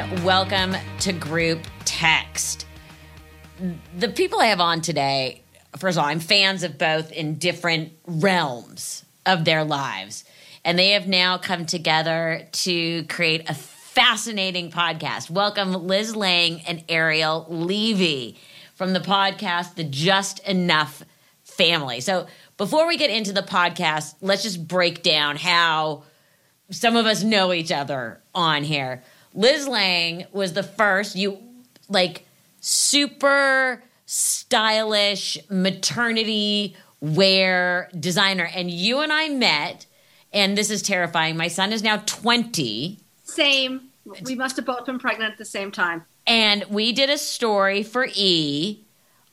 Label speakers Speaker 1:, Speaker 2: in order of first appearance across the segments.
Speaker 1: everyone. Welcome to Group Text. The people I have on today, first of all, I'm fans of both in different realms of their lives. And they have now come together to create a fascinating podcast. Welcome, Liz Lange and Ariel Levy from the podcast, The Just Enough Family. So, before we get into the podcast, let's just break down how some of us know each other on here. Liz Lange was the first, you like super stylish maternity wear designer. And you and I met, and this is terrifying. My son is now 20.
Speaker 2: Same. We must have both been pregnant at the same time.
Speaker 1: And we did a story for E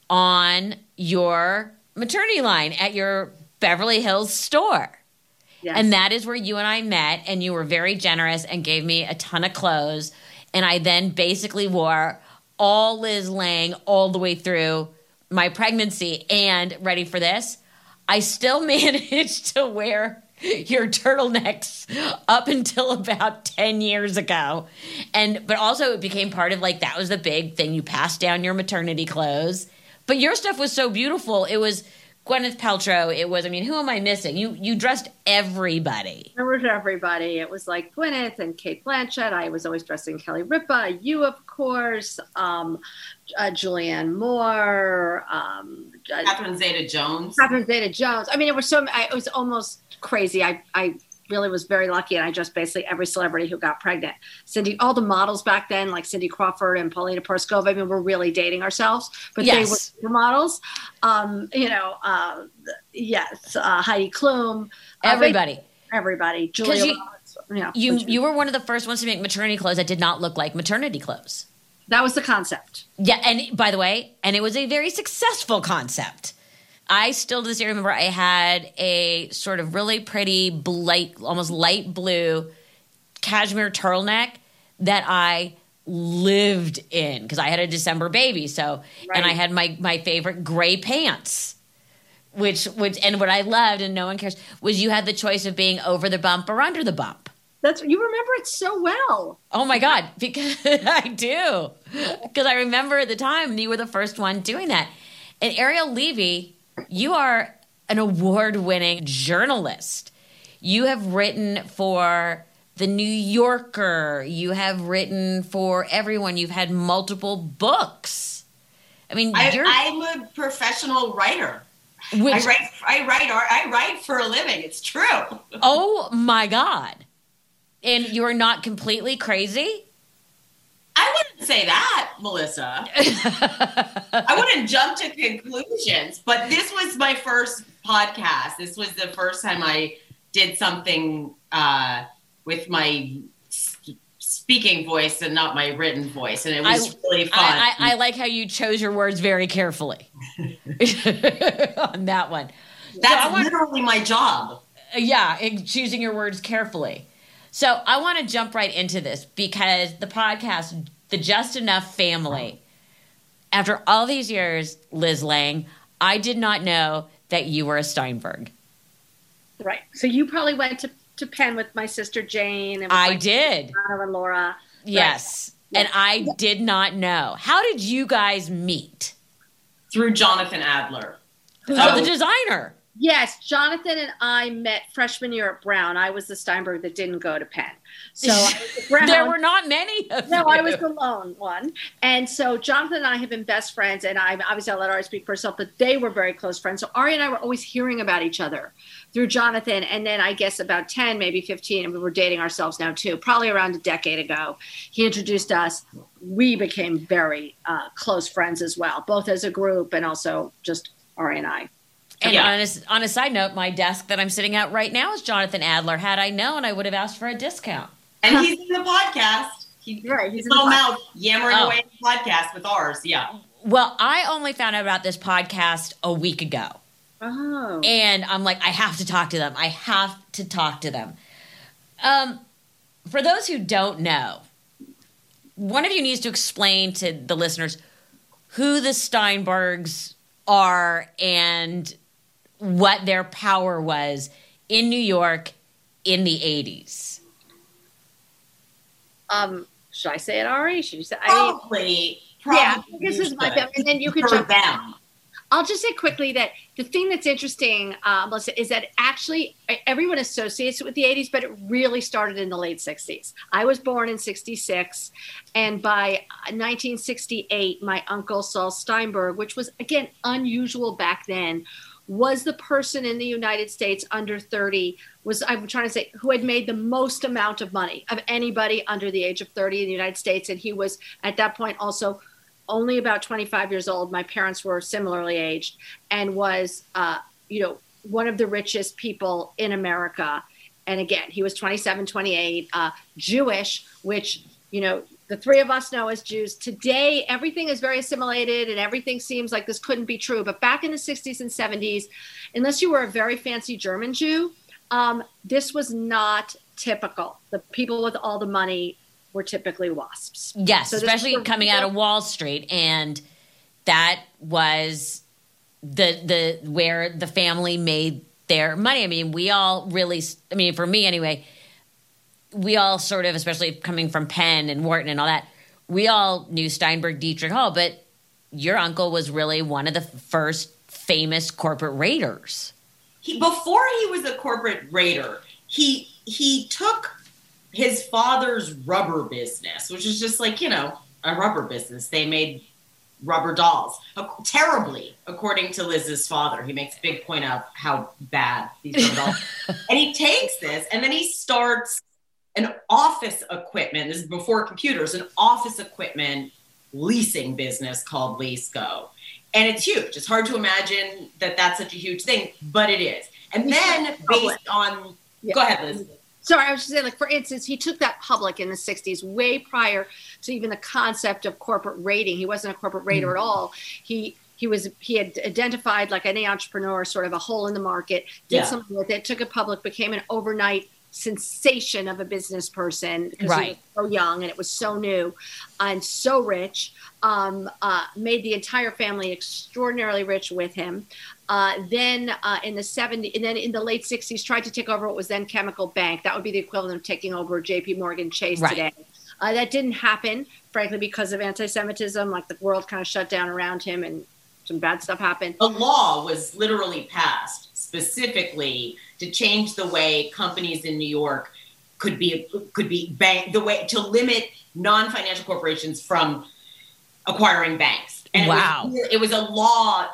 Speaker 1: on your maternity line at your Beverly Hills store.
Speaker 2: Yes.
Speaker 1: And that is where you and I met, and you were very generous and gave me a ton of clothes. And I then basically wore all Liz Lange all the way through my pregnancy. And ready for this? I still managed to wear your turtlenecks up until about 10 years ago. And but also it became part of like that was the big thing. You passed down your maternity clothes. But your stuff was so beautiful. It was Gwyneth Paltrow. It was, I mean, who am I missing? You you dressed everybody.
Speaker 2: There was everybody. It was like Gwyneth and Cate Blanchett. I was always dressing Kelly Ripa. You, of course. Um, uh, Julianne Moore. Um, uh,
Speaker 3: Catherine Zeta Jones.
Speaker 2: Catherine Zeta-Jones. I mean, it was so. I, it was almost crazy. I I really was very lucky, and I just basically every celebrity who got pregnant. Cindy, all the models back then, like Cindy Crawford and Paulina Porizkova. I mean, we're really dating ourselves, but
Speaker 1: Yes.
Speaker 2: they were models. Um, you know, uh, yes, uh, Heidi Klum. uh,
Speaker 1: Everybody.
Speaker 2: everybody. Julia
Speaker 1: you-
Speaker 2: Roberts, yeah,
Speaker 1: You
Speaker 2: which-
Speaker 1: you were one of the first ones to make maternity clothes that did not look like maternity clothes.
Speaker 2: that was the concept.
Speaker 1: Yeah, and by the way, and it was a very successful concept. I still to this day remember I had a sort of really pretty light, almost light blue cashmere turtleneck that I lived in because I had a December baby. So, and I had my my favorite gray pants. Which, which, and what I loved, and no one cares, was you had the choice of being over the bump or under the bump.
Speaker 2: That's you remember it so well.
Speaker 1: Oh my God, because I do. Because I remember at the time you were the first one doing that. And Ariel Levy, you are an award winning journalist. You have written for The New Yorker, you have written for everyone, you've had multiple books. I mean,
Speaker 3: I. I'm a professional writer.
Speaker 1: which,
Speaker 3: I write. I write. art- I write for a living. It's true.
Speaker 1: oh my God. And you're not completely crazy?
Speaker 3: I wouldn't say that, Melissa. I wouldn't jump to conclusions. But this was my first podcast. This was the first time I did something uh, with my speaking voice and not my written voice, and it was
Speaker 1: I-
Speaker 3: really fun.
Speaker 1: I, I, I like how you chose your words very carefully on that one.
Speaker 3: That's
Speaker 1: so
Speaker 3: literally my job.
Speaker 1: yeah, in choosing your words carefully. So I want to jump right into this because the podcast, The Just Enough Family, after all these years, Liz Lange, I did not know that you were a Steinberg.
Speaker 2: Right. So you probably went to, to Penn with my sister Jane and
Speaker 1: I did.
Speaker 2: Anna and Laura.
Speaker 1: Yes. And I did not know. How did you guys meet?
Speaker 3: through Jonathan Adler.
Speaker 1: Oh, the designer.
Speaker 2: Yes, Jonathan and I met freshman year at Brown. I was the Steinberg that didn't go to Penn. So I was at Brown.
Speaker 1: There were not many of
Speaker 2: no,
Speaker 1: you.
Speaker 2: I was the lone one. And so Jonathan and I have been best friends, and I obviously I'll let Ari speak for herself, but they were very close friends. So Ari and I were always hearing about each other through Jonathan. And then I guess about 10, maybe 15, and we were dating ourselves now too, probably around a decade ago. He introduced us. We became very uh, close friends as well, both as a group and also just Ari and I.
Speaker 1: And
Speaker 3: Yeah.
Speaker 1: on, a, on a side note, my desk that I'm sitting at right now is Jonathan Adler. Had I known, I would have asked for a discount.
Speaker 3: And he's in the podcast. He,
Speaker 2: Right, he's
Speaker 3: his
Speaker 2: in the
Speaker 3: little mouth yammering
Speaker 1: Oh.
Speaker 3: away in the podcast with ours. Yeah.
Speaker 1: Well, I only found out about this podcast a week ago.
Speaker 2: Oh.
Speaker 1: And I'm like, I have to talk to them. I have to talk to them. Um, for those who don't know, one of you needs to explain to the listeners who the Steinbergs are and what their power was in New York in the 80s.
Speaker 2: um, should I say it, Ari? Should you say? I mean,
Speaker 3: Probably.
Speaker 2: yeah, this is my
Speaker 3: should.
Speaker 2: family, and then you could jump.
Speaker 3: them.
Speaker 2: I'll just say quickly that the thing that's interesting, uh, Melissa, is that actually everyone associates it with the 80s, but it really started in the late 60s. I was born in 66, and by 1968, my uncle Saul Steinberg, which was again unusual back then, was the person in the United States under 30 was I'm trying to say who had made the most amount of money of anybody under the age of 30 in the United States and he was at that point also only about 25 years old. My parents were similarly aged and was, uh, you know, one of the richest people in America. And again, he was 27, 28, uh, Jewish, which, you know, the three of us know as Jews. Today, everything is very assimilated and everything seems like this couldn't be true. But back in the 60s and 70s, unless you were a very fancy German Jew, um, this was not typical. The people with all the money were typically wasps.
Speaker 1: Yes,
Speaker 2: So
Speaker 1: especially coming out of Wall Street, and that was the the where the family made their money. I mean, we all really. I mean, for me anyway, we all sort of, especially coming from Penn and Wharton and all that, we all knew Steinberg, Dietrich Hall, but your uncle was really one of the first famous corporate raiders.
Speaker 3: he before he was a corporate raider, he he took his father's rubber business, which is just like you know a rubber business. They made rubber dolls terribly, according to Liz's father. He makes a big point of how bad these rubber dolls. and he takes this and then he starts an office equipment. This is before computers, an office equipment leasing business called Leasco. And it's huge. It's hard to imagine that that's such a huge thing, but it is. And then based on,
Speaker 2: Yeah.
Speaker 3: go ahead, Liz.
Speaker 2: Sorry, I was just saying, like, for instance, he took that public in the 60s, way prior to even the concept of corporate rating. He wasn't a corporate rater mm. at all. He he was he had identified like any entrepreneur sort of a hole in the market did
Speaker 3: Yeah.
Speaker 2: something with it took it public became an overnight sensation of a business person because he was so young and it was so new and so rich. Um, uh, made the entire family extraordinarily rich with him. Uh, then uh, in the 70s and then in the late 60s tried to take over what was then chemical bank. That would be the equivalent of taking over jp morgan chase
Speaker 1: Right.
Speaker 2: today. Uh, that didn't happen frankly because of anti-semitism like the world kind of shut down around him and some bad stuff happened.
Speaker 3: A law was literally passed specifically to change the way companies in New York could be could be bank the way to limit non-financial corporations from acquiring banks. And
Speaker 1: Wow.
Speaker 3: it was, it was a law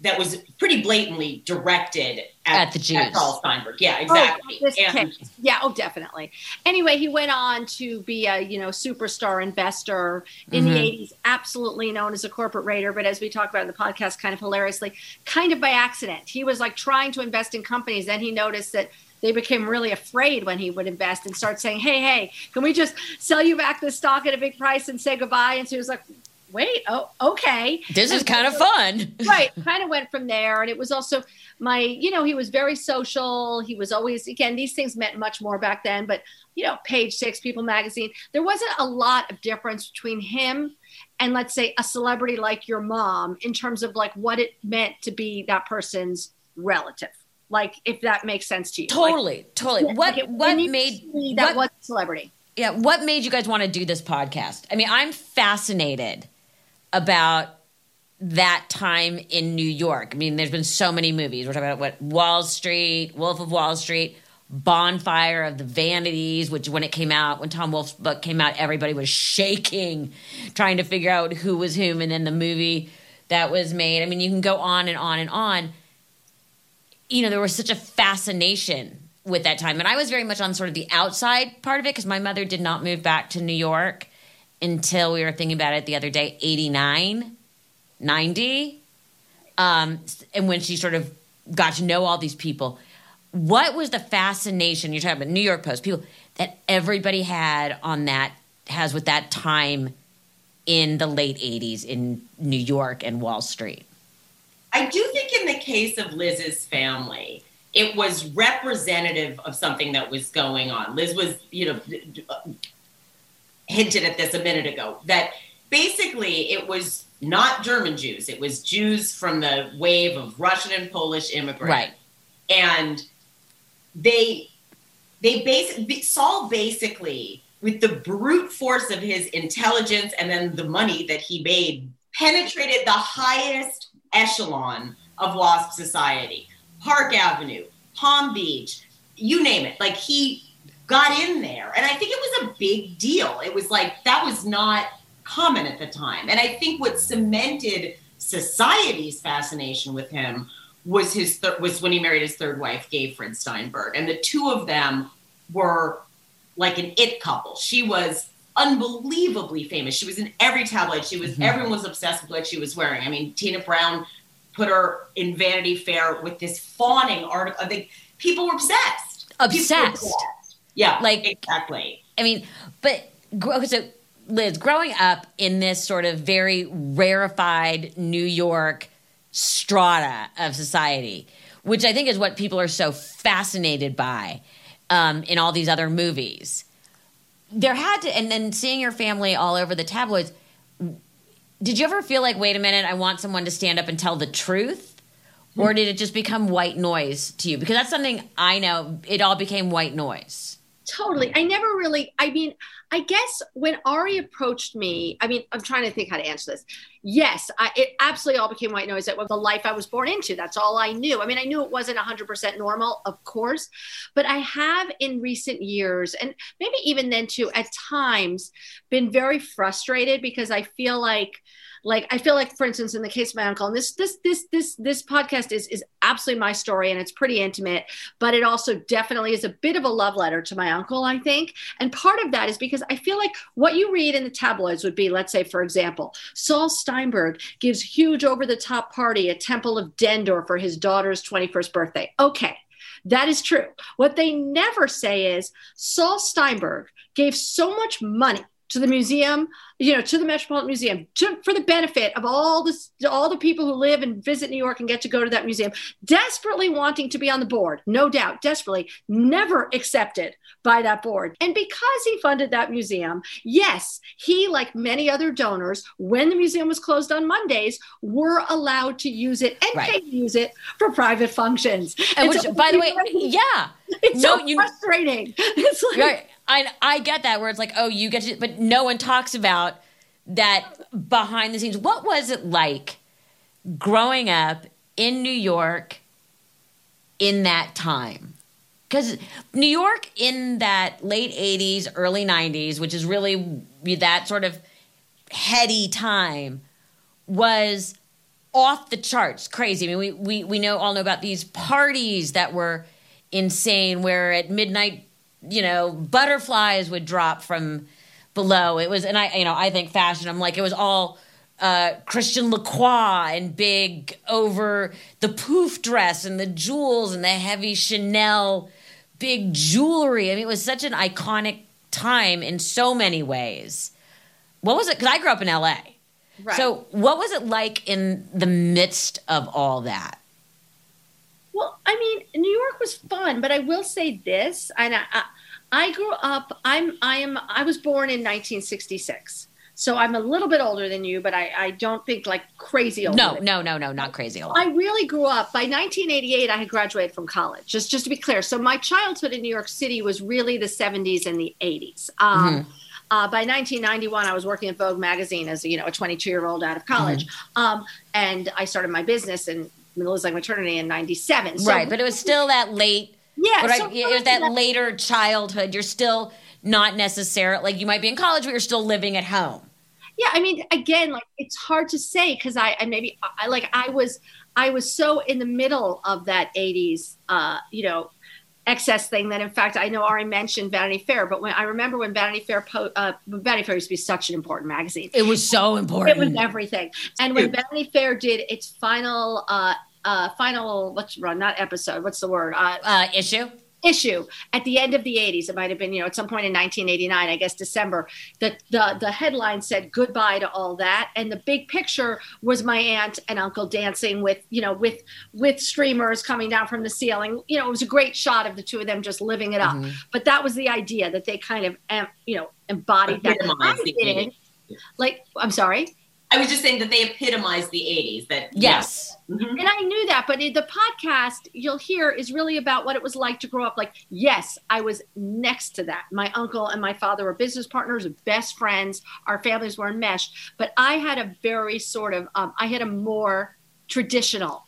Speaker 3: that was pretty blatantly directed at,
Speaker 1: At the Jews.
Speaker 3: Charles Steinberg. Yeah, exactly.
Speaker 2: Oh,
Speaker 3: and.
Speaker 2: Yeah, oh, definitely. Anyway, he went on to be a you know superstar investor in the
Speaker 1: Mhm.
Speaker 2: '80s, absolutely known as a corporate raider. But as we talk about in the podcast, kind of hilariously, kind of by accident, he was like trying to invest in companies. Then he noticed that they became really afraid when he would invest and start saying, "Hey, hey, can we just sell you back the stock at a big price and say goodbye?" And so he was like. Wait, oh, okay.
Speaker 1: This is kind of fun.
Speaker 2: right kind of went from there and it was also my you know he was very social he was always again these things meant much more back then but you know page six people magazine there wasn't a lot of difference between him and let's say a celebrity like your mom in terms of like what it meant to be that person's relative like if that makes sense to you Like,
Speaker 1: Totally, totally. What
Speaker 2: like, it-
Speaker 1: what made
Speaker 2: that
Speaker 1: what,
Speaker 2: was a celebrity
Speaker 1: yeah? What made you guys want to do this podcast? I mean, I'm fascinated about that time in New York. I mean, there's been so many movies. We're talking about what Wall Street, Wolf of Wall Street, Bonfire of the Vanities, which when it came out, when Tom Wolfe's book came out, everybody was shaking, trying to figure out who was whom, and then the movie that was made. I mean, you can go on and on and on. You know, there was such a fascination with that time. And I was very much on sort of the outside part of it because my mother did not move back to New York until we were thinking about it the other day 89, 90. Um, and when she sort of got to know all these people, what was the fascination you're talking about New York Post people that everybody had on that has with that time in the late 80s in New York and Wall Street?
Speaker 3: I do think in the case of Liz's family, it was representative of something that was going on. Liz was, you know, hinted at this a minute ago that basically it was not German Jews, it was Jews from the wave of Russian and Polish immigrants.
Speaker 1: Right.
Speaker 3: And they they basically Saul basically with the brute force of his intelligence and then the money that he made, penetrated the highest echelon of WASP society. Park Avenue, Palm Beach, you name it. Like he got in there. And I think it was a big deal. It was like that was not common at the time. And I think what cemented society's fascination with him was his th- was when he married his third wife, Gayfryd Steinberg, and the two of them were like an it couple. She was unbelievably famous. She was in every tabloid. She was mm-hmm. everyone was obsessed with what she was wearing. I mean, Tina Brown put her in Vanity Fair with this fawning article. I think people were obsessed.
Speaker 1: Obsessed. Were obsessed.
Speaker 3: Yeah,
Speaker 1: like
Speaker 3: exactly.
Speaker 1: I mean, but so Liz, growing up in this sort of very rarefied New York strata of society, which I think is what people are so fascinated by um, in all these other movies. There had to, and then seeing your family all over the tabloids. Did you ever feel like, wait a minute, I want someone to stand up and tell the truth? Or did it just become white noise to you? Because that's something I know, it all became white noise.
Speaker 2: Totally. I never really, I mean, I guess when Ari approached me, I mean, I'm trying to think how to answer this. Yes, I, it absolutely all became white noise. That was the life I was born into. That's all I knew. I mean, I knew it wasn't 100% normal, of course, but I have in recent years, and maybe even then too, at times been very frustrated because I feel like like i feel like for instance in the case of my uncle and this this this this this podcast is is absolutely my story and it's pretty intimate but it also definitely is a bit of a love letter to my uncle i think and part of that is because i feel like what you read in the tabloids would be let's say for example saul steinberg gives huge over the top party at temple of dendur for his daughter's 21st birthday okay that is true. What they never say is Saul Steinberg gave so much money to the museum, you know, to the Metropolitan Museum, to, for the benefit of all this, all the people who live and visit New York and get to go to that museum, desperately wanting to be on the board, no doubt, desperately, never accepted by that board. And because he funded that museum, yes, he, like many other donors, when the museum was closed on Mondays, were allowed to use it and right. use it for private functions.
Speaker 1: And, and which, so, by the way, yeah,
Speaker 2: it's no, so you, frustrating. It's
Speaker 1: like, right I I get that where it's like, oh, you get to, but no one talks about that behind the scenes. What was it like growing up in New York in that time? Because New York in that late 80s, early 90s, which is really that sort of heady time, was off the charts, crazy. I mean, we, we, we know all know about these parties that were insane where at midnight you know, butterflies would drop from below. It was, and I, you know, I think fashion. I'm like, it was all uh, Christian Lacroix and big over the poof dress and the jewels and the heavy Chanel big jewelry. I mean, it was such an iconic time in so many ways. What was it? Because I grew up in LA. Right. So, what was it like in the midst of all that?
Speaker 2: Well, I mean, New York was fun, but I will say this, and I, I, I grew up. I'm. I am. I was born in 1966. So I'm a little bit older than you, but I, I don't think like crazy old.
Speaker 1: No, no, no, no, not crazy old.
Speaker 2: I really grew up. By 1988, I had graduated from college. Just just to be clear, so my childhood in New York City was really the 70s and the 80s. Um, mm-hmm. Uh, by 1991, I was working at Vogue magazine as you know a 22 year old out of college, mm-hmm. um, and I started my business in Miller's like maternity in 97.
Speaker 1: So, right, but it was still that late.
Speaker 2: Yeah,
Speaker 1: right. So it was that, that later childhood. You're still not necessarily like you might be in college, but you're still living at home.
Speaker 2: Yeah, I mean, again, like it's hard to say because I, I maybe I like I was I was so in the middle of that 80s, uh, you know, excess thing that in fact I know Ari mentioned Vanity Fair, but when I remember when Vanity Fair po- uh, Vanity Fair used to be such an important magazine.
Speaker 1: It was so important.
Speaker 2: It was everything. And when Vanity Fair did its final uh, uh, final what's run not episode what's the word?
Speaker 1: Uh, uh, issue?
Speaker 2: Issue. At the end of the 80s it might have been you know at some point in 1989 i guess december the, the the headline said goodbye to all that and the big picture was my aunt and uncle dancing with you know with with streamers coming down from the ceiling. You know it was a great shot of the two of them just living it up. Mm-hmm. but that was the idea that they kind of you know embodied that. like i'm sorry
Speaker 3: I was just saying that they epitomized the 80s. That
Speaker 1: yes.
Speaker 3: Yeah. Mm-hmm.
Speaker 2: And I knew that, but the podcast you'll hear is really about what it was like to grow up. Like, yes, I was next to that. My uncle and my father were business partners, best friends. Our families were enmeshed. But I had a very sort of, um, I had a more traditional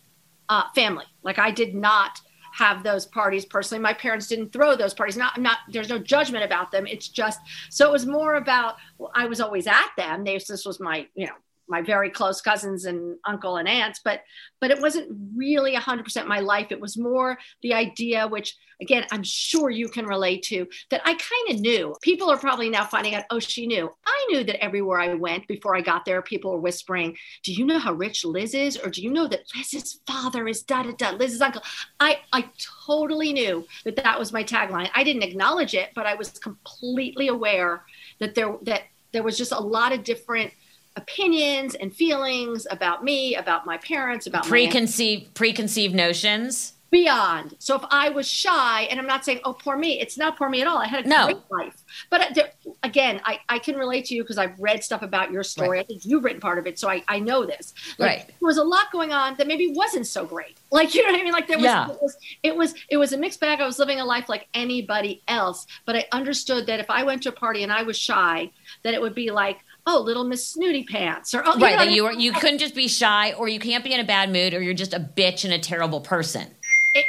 Speaker 2: uh, family. Like, I did not have those parties personally. My parents didn't throw those parties. Not, not. There's no judgment about them. It's just so it was more about. Well, I was always at them. They, this was my, you know, my very close cousins and uncle and aunts but but it wasn't really 100% my life. It was more the idea which again i'm sure you can relate to that i kind of knew. People are probably now finding out oh she knew. I knew that everywhere i went before i got there people were whispering do you know how rich liz is? Or do you know that liz's father is da da da liz's uncle? I i totally knew that that was my tagline. I didn't acknowledge it but i was completely aware that there that there was just a lot of different opinions and feelings about me, about my parents, about
Speaker 1: preconceived my preconceived notions.
Speaker 2: Beyond. So if I was shy, and I'm not saying, oh, poor me, it's not poor me at all. I had a
Speaker 1: no.
Speaker 2: great life. But uh, there, again, I, I can relate to you because I've read stuff about your story. Right. I think you've written part of it, so I, I know this. Like,
Speaker 1: right.
Speaker 2: There was a lot going on that maybe wasn't so great. Like you know what I mean? Like there was,
Speaker 1: yeah.
Speaker 2: it was it was it was a mixed bag. I was living a life like anybody else, but I understood that if I went to a party and I was shy, that it would be like oh, little Miss Snooty Pants, or oh,
Speaker 1: right, that you were, you couldn't just be shy, or you can't be in a bad mood, or you're just a bitch and a terrible person.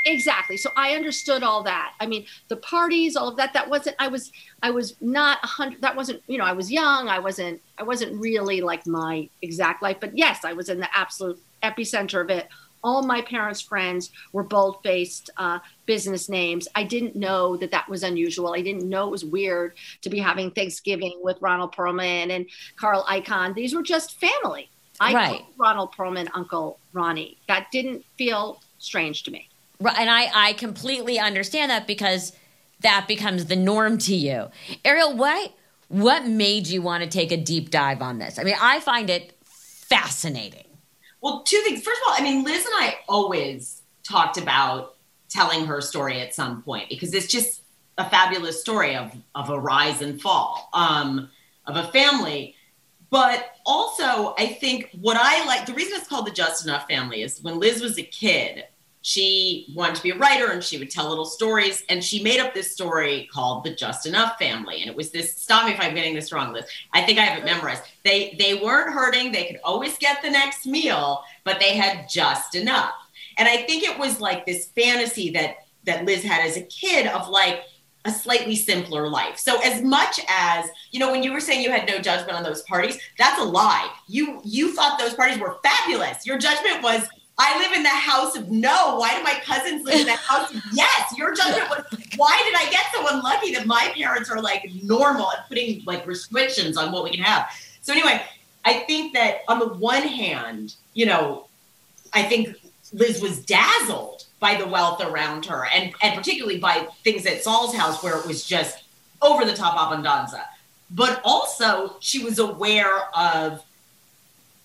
Speaker 2: exactly. So I understood all that. I mean, the parties, all of that. That wasn't. I was. I was not a hundred. That wasn't. You know, I was young. I wasn't. I wasn't really like my exact life. But yes, I was in the absolute epicenter of it all my parents' friends were bold faced uh, business names. I didn't know that that was unusual. I didn't know it was weird to be having Thanksgiving with Ronald Perelman and Carl Icahn. These were just family. I
Speaker 1: right.
Speaker 2: called Ronald Perelman Uncle Ronnie. That didn't feel strange to me.
Speaker 1: Right. And I, I completely understand that because that becomes the norm to you. Ariel, what, what made you want to take a deep dive on this? I mean, I find it fascinating.
Speaker 3: Well, two things. First of all, I mean, Liz and I always talked about telling her story at some point because it's just a fabulous story of of a rise and fall um, of a family. But also, I think what I like the reason it's called the Just Enough family is when Liz was a kid, she wanted to be a writer and she would tell little stories and she made up this story called the just enough family and it was this stop me if i'm getting this wrong liz i think i have it memorized they they weren't hurting they could always get the next meal but they had just enough and i think it was like this fantasy that that liz had as a kid of like a slightly simpler life. So as much as, you know, when you were saying you had no judgment on those parties, that's a lie. You you thought those parties were fabulous. Your judgment was I live in the house of no. Why do my cousins live in the house of yes? Your judgment was why did I get so unlucky that my parents are like normal and putting like restrictions on what we can have? So anyway, I think that on the one hand, you know, I think Liz was dazzled by the wealth around her and and particularly by things at Saul's house where it was just over the top abundanza. But also she was aware of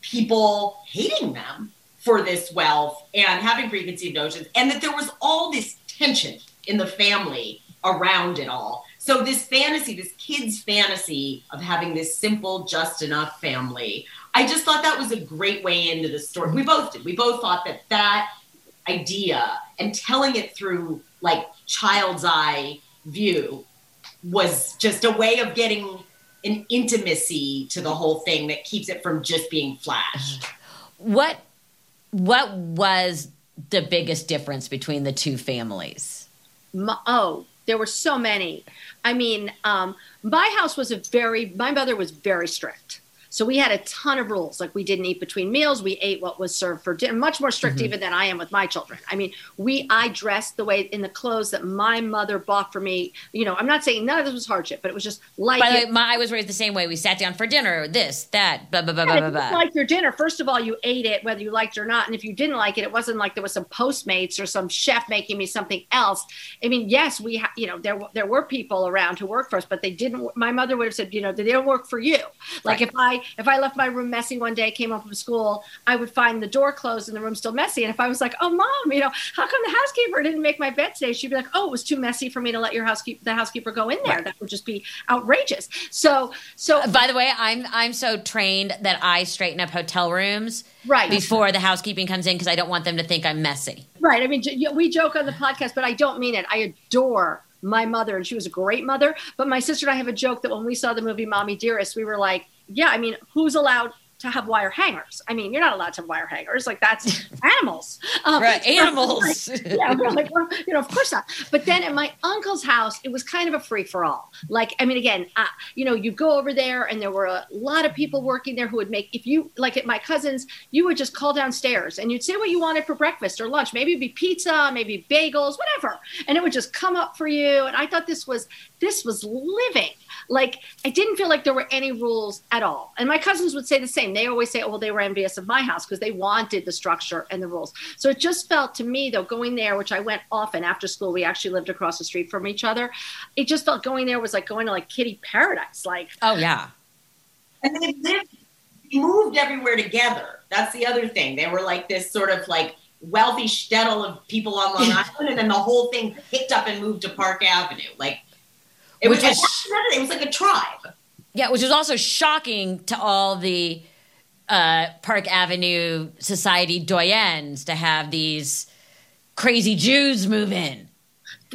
Speaker 3: people hating them for this wealth and having preconceived notions, and that there was all this tension in the family around it all. So, this fantasy, this kid's fantasy of having this simple, just enough family, I just thought that was a great way into the story. We both did. We both thought that that idea and telling it through like child's eye view was just a way of getting an intimacy to the whole thing that keeps it from just being flash.
Speaker 1: What what was the biggest difference between the two families?
Speaker 2: My, oh, there were so many. I mean, um, my house was a very, my mother was very strict. So we had a ton of rules. Like we didn't eat between meals. We ate what was served for dinner. Much more strict mm-hmm. even than I am with my children. I mean, we I dressed the way in the clothes that my mother bought for me. You know, I'm not saying none of this was hardship, but it was just like.
Speaker 1: By the way, my, I was raised the same way. We sat down for dinner. This, that, blah blah blah yeah, blah blah.
Speaker 2: Like your dinner. First of all, you ate it whether you liked it or not, and if you didn't like it, it wasn't like there was some Postmates or some chef making me something else. I mean, yes, we ha- you know there there were people around who worked for us, but they didn't. My mother would have said, you know, they don't work for you. Like right. if I if I left my room messy one day, came home from school, I would find the door closed and the room still messy. And if I was like, "Oh, mom, you know, how come the housekeeper didn't make my bed today?" She'd be like, "Oh, it was too messy for me to let your housekeeper the housekeeper go in there. Right. That would just be outrageous." So, so
Speaker 1: uh, by the way, I'm I'm so trained that I straighten up hotel rooms
Speaker 2: right
Speaker 1: before the housekeeping comes in because I don't want them to think I'm messy.
Speaker 2: Right. I mean, we joke on the podcast, but I don't mean it. I adore my mother, and she was a great mother. But my sister and I have a joke that when we saw the movie Mommy Dearest, we were like, yeah, I mean, who's allowed to have wire hangers. I mean, you're not allowed to have wire hangers. Like that's animals.
Speaker 1: Um, right, animals.
Speaker 2: yeah, we're like, well, you know, of course not. But then at my uncle's house, it was kind of a free for all. Like, I mean, again, uh, you know, you go over there, and there were a lot of people working there who would make. If you like at my cousin's, you would just call downstairs and you'd say what you wanted for breakfast or lunch. Maybe it'd be pizza, maybe bagels, whatever, and it would just come up for you. And I thought this was this was living. Like I didn't feel like there were any rules at all. And my cousins would say the same. They always say, oh, well, they were envious of my house because they wanted the structure and the rules. So it just felt to me, though, going there, which I went often after school, we actually lived across the street from each other. It just felt going there was like going to like kitty paradise. Like,
Speaker 1: oh, yeah.
Speaker 3: And they lived, moved everywhere together. That's the other thing. They were like this sort of like wealthy shtetl of people on Long Island, and then the whole thing picked up and moved to Park Avenue. Like it was, was it was like a tribe.
Speaker 1: Yeah, which was also shocking to all the uh, Park Avenue society doyens to have these crazy Jews move in.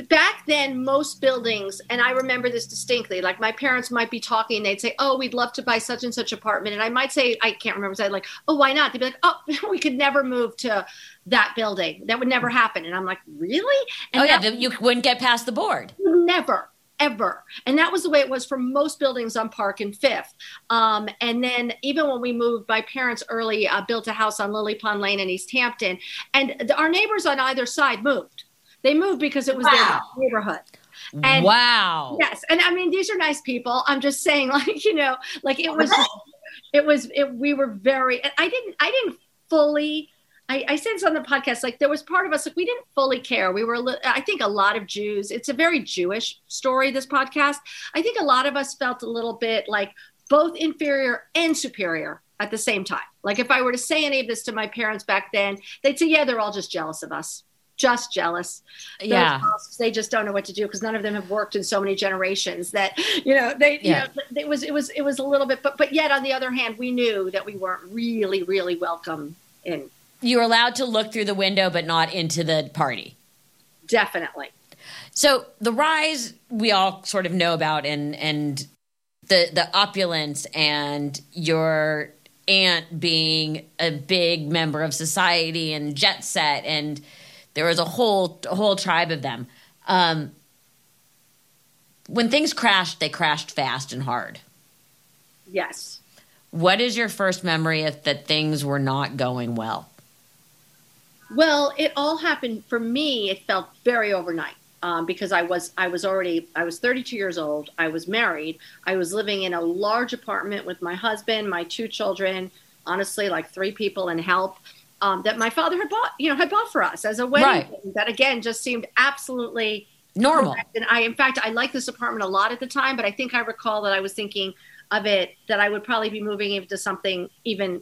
Speaker 2: Back then, most buildings, and I remember this distinctly, like my parents might be talking, they'd say, Oh, we'd love to buy such and such apartment. And I might say, I can't remember, say, like, Oh, why not? They'd be like, Oh, we could never move to that building. That would never happen. And I'm like, Really? And
Speaker 1: oh, yeah, you wouldn't get past the board.
Speaker 2: Never ever. And that was the way it was for most buildings on Park and Fifth. Um, and then even when we moved, my parents early uh, built a house on Lily Pond Lane in East Hampton, and the, our neighbors on either side moved. They moved because it was wow. their neighborhood.
Speaker 1: And wow.
Speaker 2: Yes. And I mean, these are nice people. I'm just saying, like, you know, like it was, it was, it, we were very, I didn't, I didn't fully I, I said this on the podcast. Like there was part of us like we didn't fully care. We were, I think, a lot of Jews. It's a very Jewish story. This podcast. I think a lot of us felt a little bit like both inferior and superior at the same time. Like if I were to say any of this to my parents back then, they'd say, "Yeah, they're all just jealous of us." Just jealous.
Speaker 1: yeah.
Speaker 2: they just don't know what to do because none of them have worked in so many generations that, you know, they, yeah. you know, it was, it was, it was a little bit, but, but yet on the other hand, we knew that we weren't really, really welcome in
Speaker 1: you're allowed to look through the window, but not into the party.
Speaker 2: Definitely.
Speaker 1: So the rise we all sort of know about, and and the the opulence, and your aunt being a big member of society and jet set, and there was a whole a whole tribe of them. Um, when things crashed, they crashed fast and hard.
Speaker 2: Yes.
Speaker 1: What is your first memory of that things were not going well?
Speaker 2: Well, it all happened for me. It felt very overnight um, because I was I was already I was 32 years old. I was married. I was living in a large apartment with my husband, my two children. Honestly, like three people and help. Um, that my father had bought, you know, had bought for us as a wedding. Right. That again just seemed absolutely
Speaker 1: normal.
Speaker 2: Correct. And I, in fact, I liked this apartment a lot at the time, but I think I recall that I was thinking of it that I would probably be moving into something even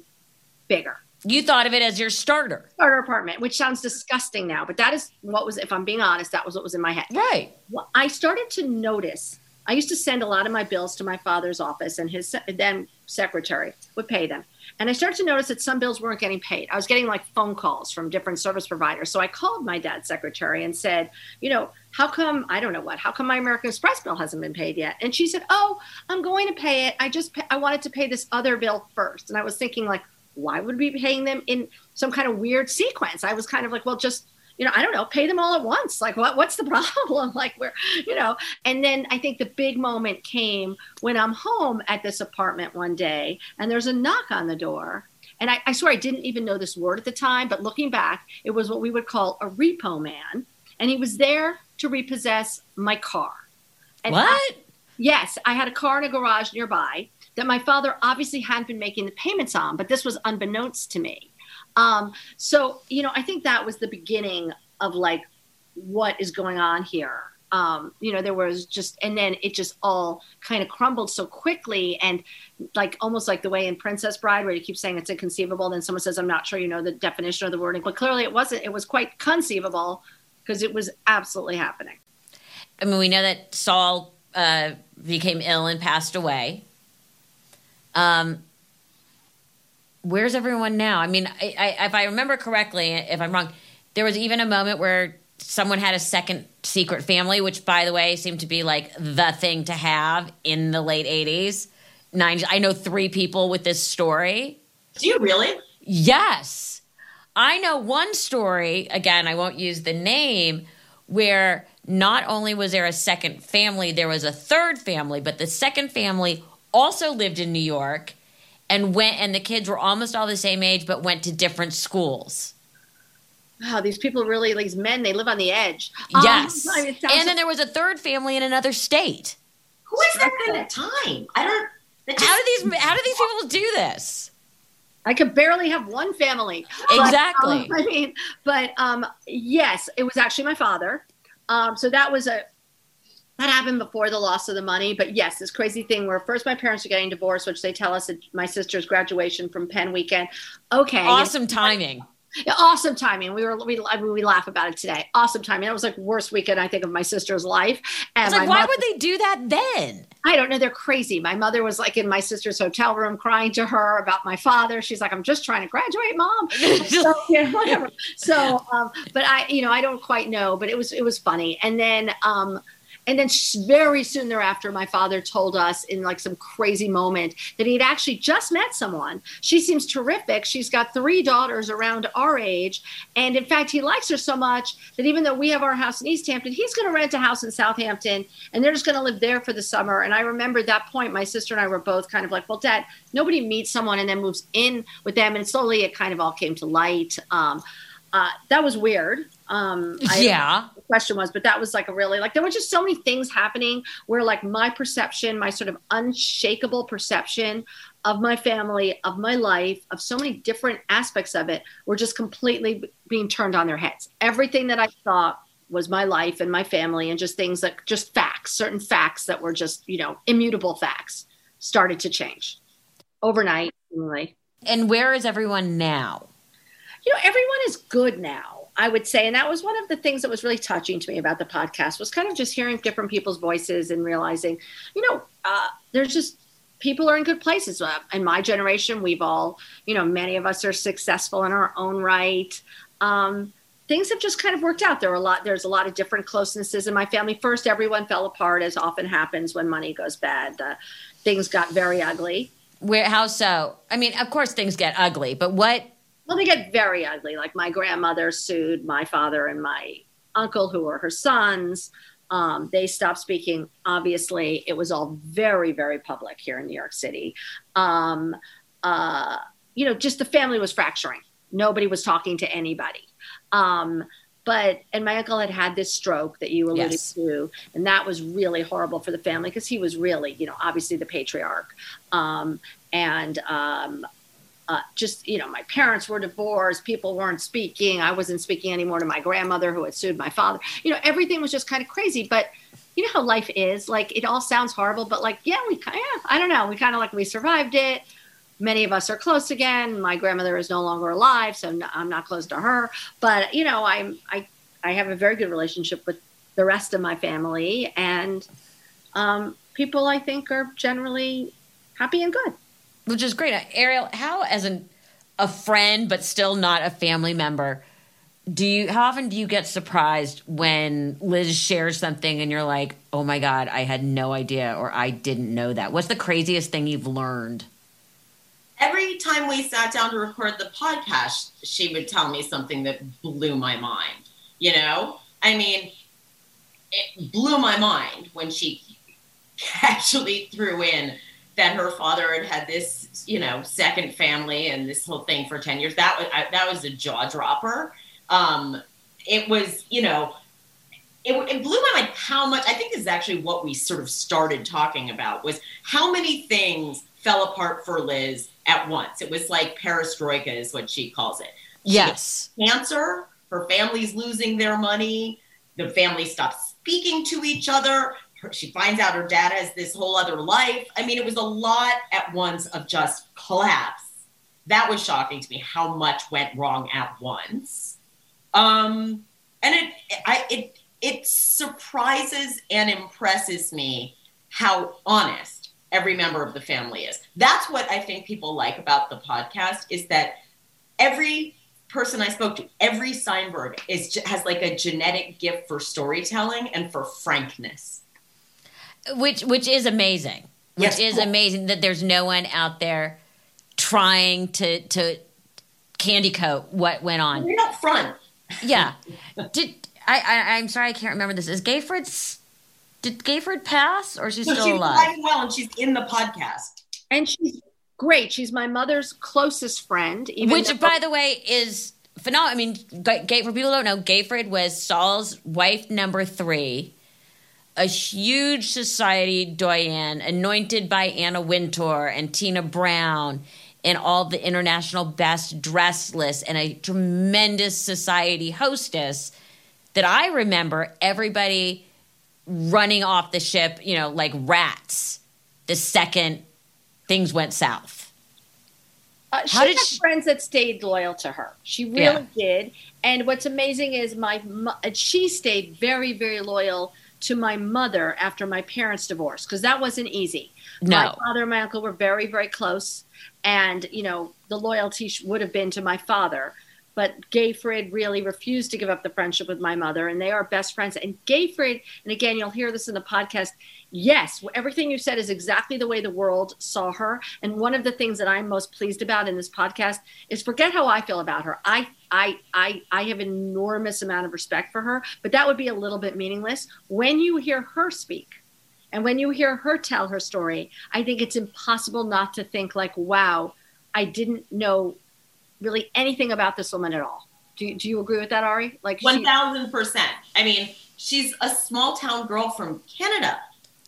Speaker 2: bigger.
Speaker 1: You thought of it as your starter.
Speaker 2: Starter apartment, which sounds disgusting now, but that is what was, if I'm being honest, that was what was in my head.
Speaker 1: Right.
Speaker 2: Well, I started to notice, I used to send a lot of my bills to my father's office, and his then secretary would pay them. And I started to notice that some bills weren't getting paid. I was getting like phone calls from different service providers. So I called my dad's secretary and said, you know, how come, I don't know what, how come my American Express bill hasn't been paid yet? And she said, oh, I'm going to pay it. I just, pay, I wanted to pay this other bill first. And I was thinking, like, why would we be paying them in some kind of weird sequence? I was kind of like, well, just you know, I don't know, pay them all at once. Like, what? What's the problem? like, where, you know? And then I think the big moment came when I'm home at this apartment one day, and there's a knock on the door. And I, I swear I didn't even know this word at the time, but looking back, it was what we would call a repo man, and he was there to repossess my car.
Speaker 1: And what? I,
Speaker 2: yes, I had a car in a garage nearby that my father obviously hadn't been making the payments on, but this was unbeknownst to me. Um, so, you know, I think that was the beginning of like what is going on here. um, you know, there was just, and then it just all kind of crumbled so quickly. And like almost like the way in Princess Bride, where you keep saying it's inconceivable, then someone says, I'm not sure you know the definition of the word. But clearly it wasn't, it was quite conceivable because it was absolutely happening.
Speaker 1: I mean, we know that Saul uh, became ill and passed away. Um, where's everyone now? I mean, I, I, if I remember correctly, if I'm wrong, there was even a moment where someone had a second secret family, which, by the way, seemed to be like the thing to have in the late 80s. 90s. I know three people with this story.
Speaker 3: Do you really?
Speaker 1: Yes. I know one story, again, I won't use the name, where not only was there a second family, there was a third family, but the second family also lived in New York and went and the kids were almost all the same age but went to different schools.
Speaker 2: Wow, these people really, these men, they live on the edge.
Speaker 1: Yes.
Speaker 2: Um, I mean, it sounds
Speaker 1: and then there was a third family in another state.
Speaker 3: Who is that kind of time? I don't. just-
Speaker 1: How do these how do these people do this?
Speaker 2: I could barely have one family.
Speaker 1: Exactly.
Speaker 2: But, um, I mean, but um, yes, it was actually my father. Um, so that was a that happened before the loss of the money. But yes, this crazy thing where first my parents are getting divorced, which they tell us at my sister's graduation from Penn weekend. Okay,
Speaker 1: Awesome timing.
Speaker 2: Awesome timing. We were we I mean, we laugh about it today. Awesome timing. It was like worst weekend I think of my sister's life. And
Speaker 1: like, why
Speaker 2: mother-
Speaker 1: would they do that then?
Speaker 2: I don't know. They're crazy. My mother was like in my sister's hotel room crying to her about my father. She's like, I'm just trying to graduate, mom. so, yeah, whatever. So, um, but I, you know, I don't quite know, but it was, it was funny. And then, um, and then very soon thereafter, my father told us in like some crazy moment that he'd actually just met someone. She seems terrific. She's got three daughters around our age. And in fact, he likes her so much that even though we have our house in East Hampton, he's going to rent a house in Southampton and they're just going to live there for the summer. And I remember that point, my sister and I were both kind of like, well, dad, nobody meets someone and then moves in with them. And slowly it kind of all came to light. Um, uh, that was weird. Um, I-
Speaker 1: yeah.
Speaker 2: Question was, but that was like a really like there were just so many things happening where like my perception, my sort of unshakable perception of my family, of my life, of so many different aspects of it were just completely being turned on their heads. Everything that I thought was my life and my family and just things that just facts, certain facts that were just, you know, immutable facts started to change overnight. Anyway.
Speaker 1: And where is everyone now?
Speaker 2: you know everyone is good now i would say and that was one of the things that was really touching to me about the podcast was kind of just hearing different people's voices and realizing you know uh, there's just people are in good places. Uh, in my generation we've all you know many of us are successful in our own right. Um, things have just kind of worked out. There were a lot there's a lot of different closenesses in my family. First everyone fell apart as often happens when money goes bad. Uh, things got very ugly.
Speaker 1: Where how so? I mean, of course things get ugly, but what
Speaker 2: Well, they get very ugly. Like my grandmother sued my father and my uncle, who were her sons. Um, they stopped speaking. Obviously, it was all very, very public here in New York City. Um, uh, you know, just the family was fracturing. Nobody was talking to anybody. Um, but and my uncle had had this stroke that you alluded
Speaker 1: Yes.
Speaker 2: to, and that was really horrible for the family because he was really, you know, obviously the patriarch. Um, and um, uh, just you know my parents were divorced people weren't speaking i wasn't speaking anymore to my grandmother who had sued my father. You know everything was just kind of crazy but you know how life is like it all sounds horrible but like yeah we kind of i don't know we kind of like we survived it. Many of us are close again my grandmother is no longer alive so no, i'm not close to her but you know i'm i i have a very good relationship with the rest of my family and um, people i think are generally happy and good
Speaker 1: which is great. Ariel, how as an a friend but still not a family member, do you how often do you get surprised when Liz shares something and you're like, "Oh my god, I had no idea or I didn't know that." What's the craziest thing you've learned?
Speaker 3: Every time we sat down to record the podcast, she would tell me something that blew my mind. You know, I mean, it blew my mind when she actually threw in that her father had had this, you know, second family and this whole thing for ten years. That was I, that was a jaw dropper. Um, it was, you know, it, it blew my mind how much. I think this is actually what we sort of started talking about was how many things fell apart for Liz at once. It was like perestroika, is what she calls it.
Speaker 1: Yes.
Speaker 3: cancer. Her family's losing their money. The family stops speaking to each other. Her, she finds out her dad has this whole other life. I mean, it was a lot at once of just collapse. That was shocking to me how much went wrong at once. Um, and it, I, it, it surprises and impresses me how honest every member of the family is. That's what I think people like about the podcast is that every person I spoke to, every Steinberg is has like a genetic gift for storytelling and for frankness,
Speaker 1: which which is amazing. Which yes. is amazing that there's no one out there trying to to candy coat what went on.
Speaker 3: You're not front.
Speaker 1: Yeah. Did I, I? I'm sorry, I can't remember this. Is Gayfryd's did Gayfryd pass, or she's no, still
Speaker 3: she's
Speaker 1: alive?
Speaker 3: well, and she's in the podcast,
Speaker 2: and she's great. She's my mother's closest friend.
Speaker 1: Which, though- by the way, is phenomenal. I mean, Gay, for people who don't know, Gayfryd was Saul's wife number three, a huge society doyen, anointed by Anna Wintour and Tina Brown and all the international best dress lists, and a tremendous society hostess that I remember everybody running off the ship, you know, like rats the second things went south.
Speaker 2: Uh, she How had she... friends that stayed loyal to her. She really yeah. did. And what's amazing is my she stayed very very loyal to my mother after my parents' divorce because that wasn't easy.
Speaker 1: No.
Speaker 2: My father and my uncle were very very close, and you know the loyalty would have been to my father. But Gayfryd really refused to give up the friendship with my mother, and they are best friends. And Gayfryd, and again, you'll hear this in the podcast. Yes, everything you said is exactly the way the world saw her. And one of the things that I'm most pleased about in this podcast is forget how I feel about her. I I I I have enormous amount of respect for her, but that would be a little bit meaningless when you hear her speak. And when you hear her tell her story, I think it's impossible not to think like, wow, I didn't know really anything about this woman at all. Do you, do you agree with that, Ari?
Speaker 3: Like one thousand percent. I mean, she's a small town girl from Canada.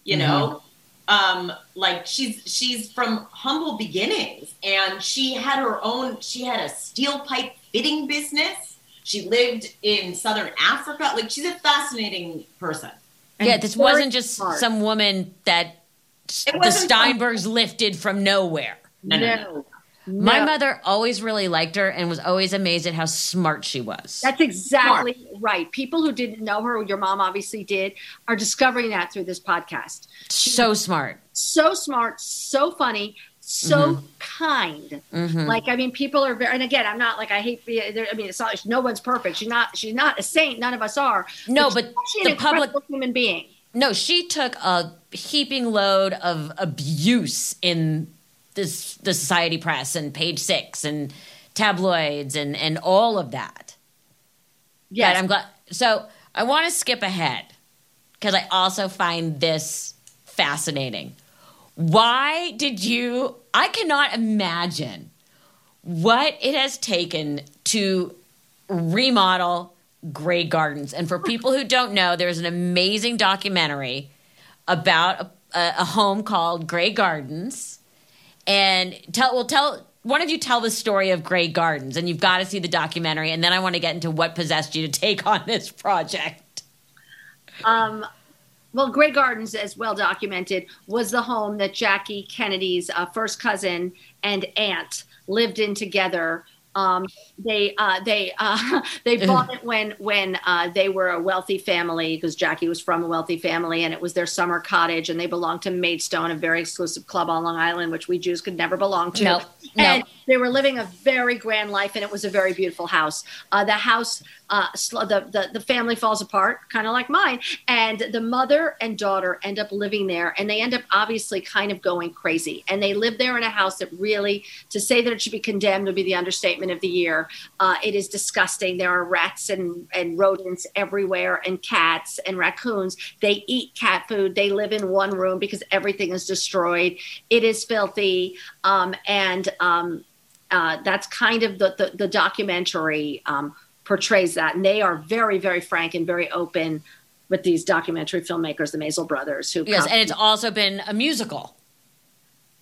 Speaker 3: You mm-hmm. know, um, like she's she's from humble beginnings, and she had her own. She had a steel pipe fitting business. She lived in southern Africa. Like she's a fascinating person.
Speaker 1: And yeah, this wasn't just smart. some woman that the Steinbergs lifted from nowhere.
Speaker 2: No, no, no.
Speaker 1: No. My mother always really liked her and was always amazed at how smart she was.
Speaker 2: That's exactly smart. right. People who didn't know her, your mom obviously did, are discovering that through this podcast.
Speaker 1: so smart.
Speaker 2: So smart, so funny, so mm-hmm. kind. Mm-hmm. Like I mean, people are very. And again, I'm not like I hate. I mean, it's not. No one's perfect. She's not. She's not a saint. None of us are.
Speaker 1: No, but,
Speaker 2: but the public human being.
Speaker 1: No, she took a heaping load of abuse in this the society press and page six and tabloids and and all of that. Yeah i'm glad so i want to skip ahead because i also find this fascinating. Why did you i cannot imagine what it has taken to remodel Grey Gardens. And for people who don't know there's an amazing documentary about a, a home called Grey Gardens and tell well tell one of you tell the story of Grey Gardens, and you've got to see the documentary, and then I want to get into what possessed you to take on this project.
Speaker 2: Um, well, Grey Gardens, as well documented, was the home that Jackie Kennedy's uh, first cousin and aunt lived in together um, they uh, they uh, they bought it when when uh, they were a wealthy family because Jackie was from a wealthy family and it was their summer cottage and they belonged to Maidstone, a very exclusive club on Long Island, which we Jews could never belong to. And
Speaker 1: nope.
Speaker 2: They were living a very grand life and it was a very beautiful house. Uh, the house, uh, the, the the family falls apart, kind of like mine, and the mother and daughter end up living there and they end up obviously kind of going crazy and they live there in a house that really to say that it should be condemned would be the understatement of the year. Uh, it is disgusting. There are rats and, and rodents everywhere, and cats and raccoons. They eat cat food. They live in one room because everything is destroyed. It is filthy. Um, and um, uh, that's kind of the, the, the documentary um, portrays that. And they are very, very frank and very open with these documentary filmmakers, the Maysles brothers. Who
Speaker 1: yes, and it's also been a musical.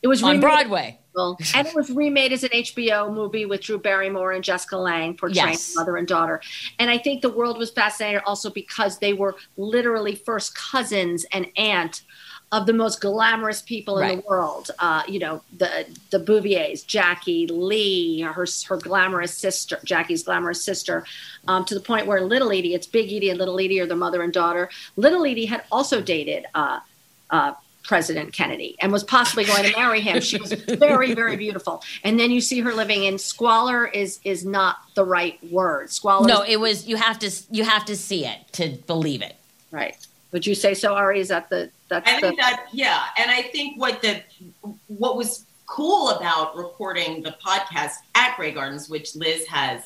Speaker 2: It was
Speaker 1: on remade, Broadway
Speaker 2: Well, and it was remade as an HBO movie with Drew Barrymore and Jessica Lange portraying
Speaker 1: Yes.
Speaker 2: mother and daughter. And I think the world was fascinated also because they were literally first cousins and aunt of the most glamorous people in the world. Uh, you know, the the Bouviers, Jackie Lee, her her glamorous sister, Jackie's glamorous sister, um, to the point where Little Edie, it's Big Edie and Little Edie are the mother and daughter. Little Edie had also dated. Uh, uh, President Kennedy and was possibly going to marry him. She was very, very beautiful. And then you see her living in squalor is is not the right word. Squalor.
Speaker 1: No, it was you have to you have to see it to believe it.
Speaker 2: right. Would you say so, Ari? Is that the that's
Speaker 3: I
Speaker 2: the
Speaker 3: think that yeah, and I think what the what was cool about recording the podcast at Grey Gardens, which Liz has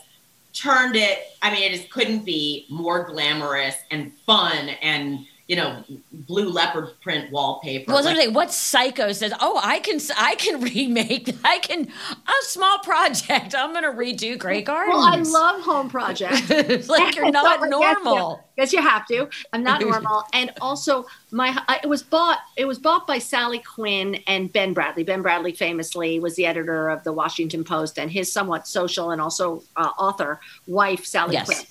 Speaker 3: turned it. I mean, it just couldn't be more glamorous and fun, and you know, blue leopard print wallpaper.
Speaker 1: Well, I
Speaker 3: Like,
Speaker 1: what psycho says, "Oh, I can, I can remake, I can a small project. I'm gonna redo Grey Gardens."
Speaker 2: Well, I love home projects.
Speaker 1: It's like you're
Speaker 2: So,
Speaker 1: not
Speaker 2: yes,
Speaker 1: normal.
Speaker 2: Yes, you have to. I'm not normal, and also my I, it was bought. It was bought by Sally Quinn and Ben Bradlee. Ben Bradlee famously was the editor of the Washington Post, and his somewhat social and also uh, author wife Sally
Speaker 1: Yes.
Speaker 2: Quinn.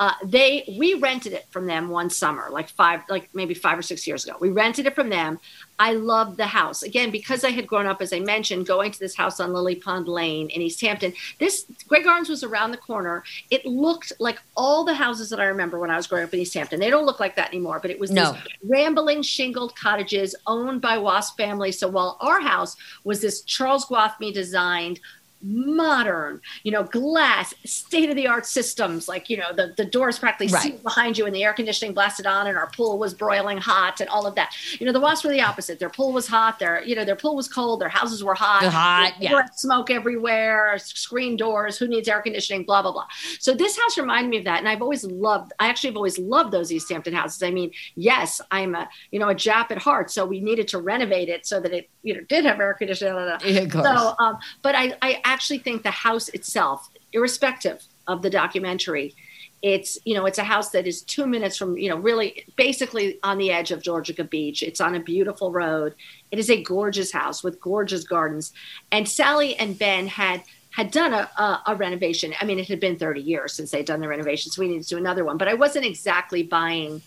Speaker 2: Uh, they we rented it from them one summer, like five, like maybe five or six years ago. We rented it from them. I loved the house again because I had grown up, as I mentioned, going to this house on Lily Pond Lane in East Hampton. This Grey Gardens was around the corner. It looked like all the houses that I remember when I was growing up in East Hampton. They don't look like that anymore, but it was
Speaker 1: No.
Speaker 2: these rambling shingled cottages owned by Wasp family. So while our house was this Charles Gwathmey designed modern, you know, glass, state of the art systems. Like, you know, the, the doors practically
Speaker 1: Right.
Speaker 2: sealed behind you and the air conditioning blasted on and our pool was broiling hot and all of that. You know, the Wasps were the opposite. Their pool was hot. Their, you know, their pool was cold. Their houses were hot.
Speaker 1: They're hot,
Speaker 2: They
Speaker 1: yeah.
Speaker 2: Smoke everywhere, screen doors. Who needs air conditioning? Blah, blah, blah. So this house reminded me of that. And I've always loved, I actually have always loved those East Hampton houses. I mean, yes, I'm a, you know, a Jap at heart. So we needed to renovate it so that it, you know, did have air conditioning.
Speaker 1: Yeah, of course.
Speaker 2: So, um, but I, I actually think the house itself, irrespective of the documentary, it's you know it's a house that is two minutes from you know really basically on the edge of Georgica Beach. It's on a beautiful road. It is a gorgeous house with gorgeous gardens. And Sally and Ben had had done a, a, a renovation. I mean, it had been 30 years since they'd done the renovation, so we needed to do another one. But I wasn't exactly buying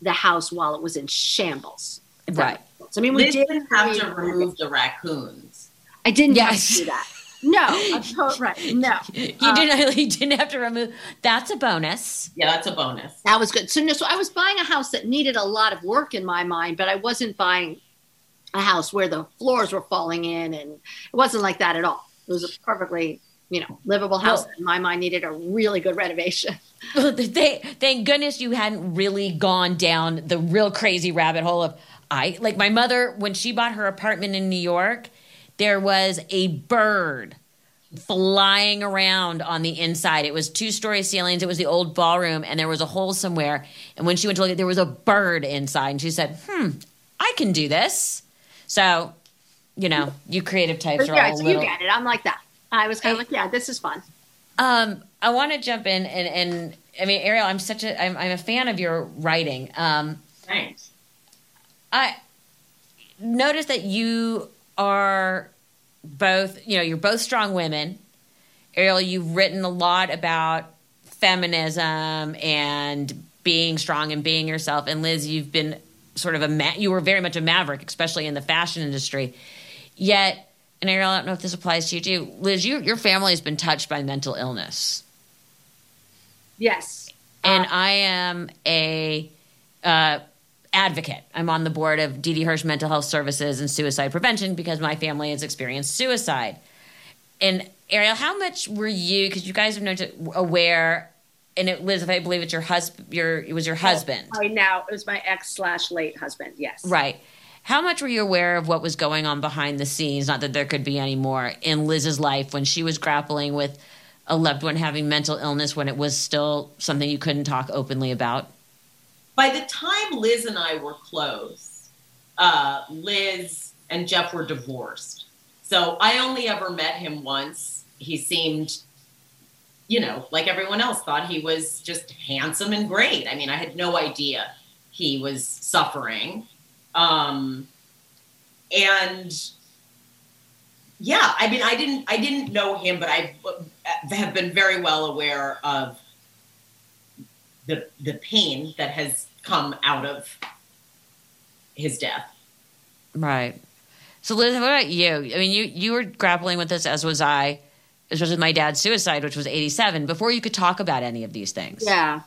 Speaker 2: the house while it was in shambles.
Speaker 1: Right.
Speaker 2: makes sense. I mean, we
Speaker 3: Liz
Speaker 2: did
Speaker 3: didn't have to remove the raccoons.
Speaker 2: I didn't have
Speaker 1: Yes.
Speaker 2: to do that. No, I'm right. No,
Speaker 1: you
Speaker 2: Uh,
Speaker 1: didn't, you didn't have to remove. That's a bonus.
Speaker 3: Yeah, that's a bonus.
Speaker 2: that was good. So no, so I was buying a house that needed a lot of work in my mind, but I wasn't buying a house where the floors were falling in, and it wasn't like that at all. It was a perfectly, you know, livable house.
Speaker 1: Well-
Speaker 2: that in my mind, needed a really good renovation.
Speaker 1: they, thank goodness you hadn't really gone down the real crazy rabbit hole of I like my mother when she bought her apartment in New York, there was a bird flying around on the inside. It was two story ceilings. It was the old ballroom, and there was a hole somewhere. And when she went to look, at, there was a bird inside, and she said, "Hmm, I can do this." So, you know, you creative types are
Speaker 2: yeah,
Speaker 1: all
Speaker 2: so
Speaker 1: little.
Speaker 2: you get it. I'm like that. I was kind of like, yeah, this is fun.
Speaker 1: Um, I want to jump in and and I mean, Ariel, I'm such a I'm, I'm a fan of your writing. Um,
Speaker 3: Thanks.
Speaker 1: I noticed that you are both, you know, you're both strong women. Ariel, you've written a lot about feminism and being strong and being yourself. And Liz, you've been sort of a ma- you were very much a maverick, especially in the fashion industry. Yet, and Ariel, I don't know if this applies to you too. Liz, you, your family has been touched by mental illness
Speaker 2: Yes.
Speaker 1: and
Speaker 2: Uh,
Speaker 1: I am a uh, advocate. I'm on the board of Didi Hirsch Mental Health Services and Suicide Prevention because my family has experienced suicide. And Ariel, how much were you? Because you guys have known to, aware, and it Liz, if I believe it's your husband. Your it was your husband,
Speaker 2: Right now, it was my ex slash late husband. Yes.
Speaker 1: right? How much were you aware of what was going on behind the scenes? Not that there could be any more in Liz's life when she was grappling with a loved one having mental illness when it was still something you couldn't talk openly about.
Speaker 3: By the time Liz and I were close, uh, Liz and Jeff were divorced. So I only ever met him once. He seemed, you know, like everyone else, thought he was just handsome and great. I mean, I had no idea he was suffering. Um, and yeah, I mean, I didn't, I didn't know him, but I have been very well aware of the the pain that has come out of his death.
Speaker 1: Right. So, Liz, what about you? I mean, you you were grappling with this, as was I, as was my dad's suicide, which was '87. Before you could talk about any of these things.
Speaker 2: Yeah,